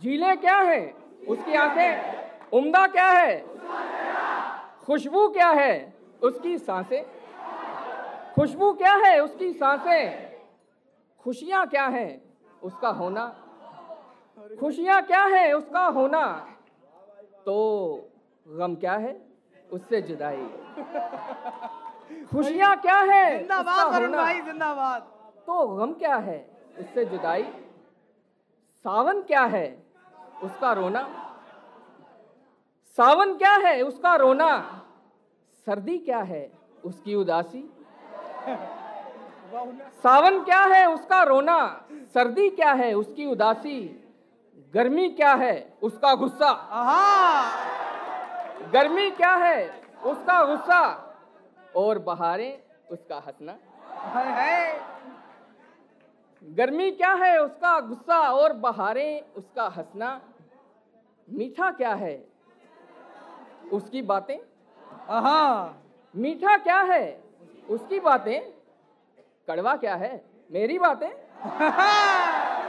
झीलें क्या है? उसकी आँखें उम्दा क्या है? खुशबू क्या है? उसकी साँसें खुशबू क्या है? उसकी साँसें खुशियाँ क्या है? उसका होना खुशियाँ क्या है? उसका होना तो गम क्या है? उससे जुदाई। खुशियाँ क्या है? जिंदाबाद भाई जिंदाबाद। तो गम क्या है? उससे जुदाई। सावन क्या है? उसका रोना। सावन क्या है? उसका रोना। सर्दी क्या है? उसकी उदासी। सावन क्या है? उसका रोना। सर्दी क्या है? उसकी उदासी। गर्मी क्या है? उसका गुस्सा। गर्मी क्या है? उसका गुस्सा। और बहारें उसका हंसना। गर्मी क्या है उसका गुस्सा और बहारें उसका हंसना? मीठा क्या है? उसकी बातें? आहा। मीठा क्या है? उसकी बातें? कड़वा क्या है? मेरी बातें?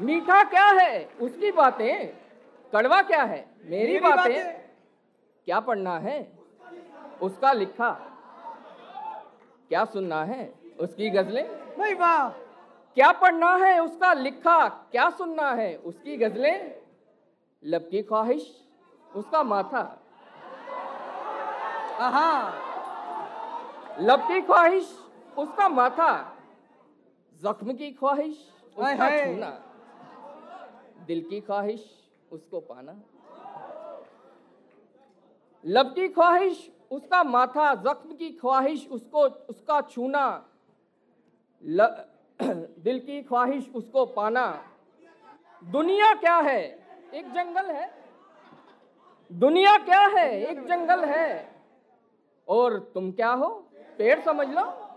मीठा क्या है? उसकी बातें? कड़वा क्या है? मेरी मेरी बातें? बातें। क्या पढ़ना है? उसका लिखा। क्या सुनना है? उसकी गजलें? भाई वाह। क्या पढ़ना है उसका लिखा क्या सुनना है? उसकी गजलें लब की ख्वाहिश उसका माथा। आहा। लब की ख्वाहिश उसका माथा। जख्म की ख्वाहिश उसका छूना। दिल की ख्वाहिश उसको पाना। लब की ख्वाहिश उसका माथा। जख्म की ख्वाहिश उसको उसका छूना। ल, दिल की ख्वाहिश उसको पाना। दुनिया क्या है? एक जंगल है। दुनिया क्या है? एक जंगल है। और तुम क्या हो? पेड़ समझ लो।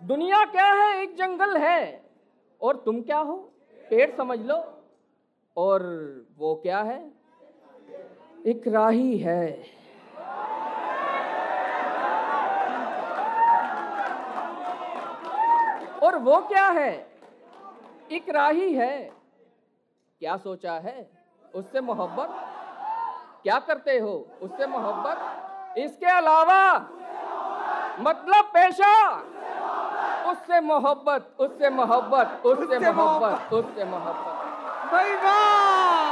दुनिया क्या है? एक जंगल है। और तुम क्या हो? पेड़ समझ लो। और वो क्या है? एक राही है। और वो क्या है? एक राही है। क्या सोचा है? उससे मोहब्बत? क्या करते हो? उससे मोहब्बत? इसके अलावा मतलब पेशा? उससे मोहब्बत उससे मोहब्बत उससे उससे मोहब्बत। उससे मोहब्बत। भाई वाह!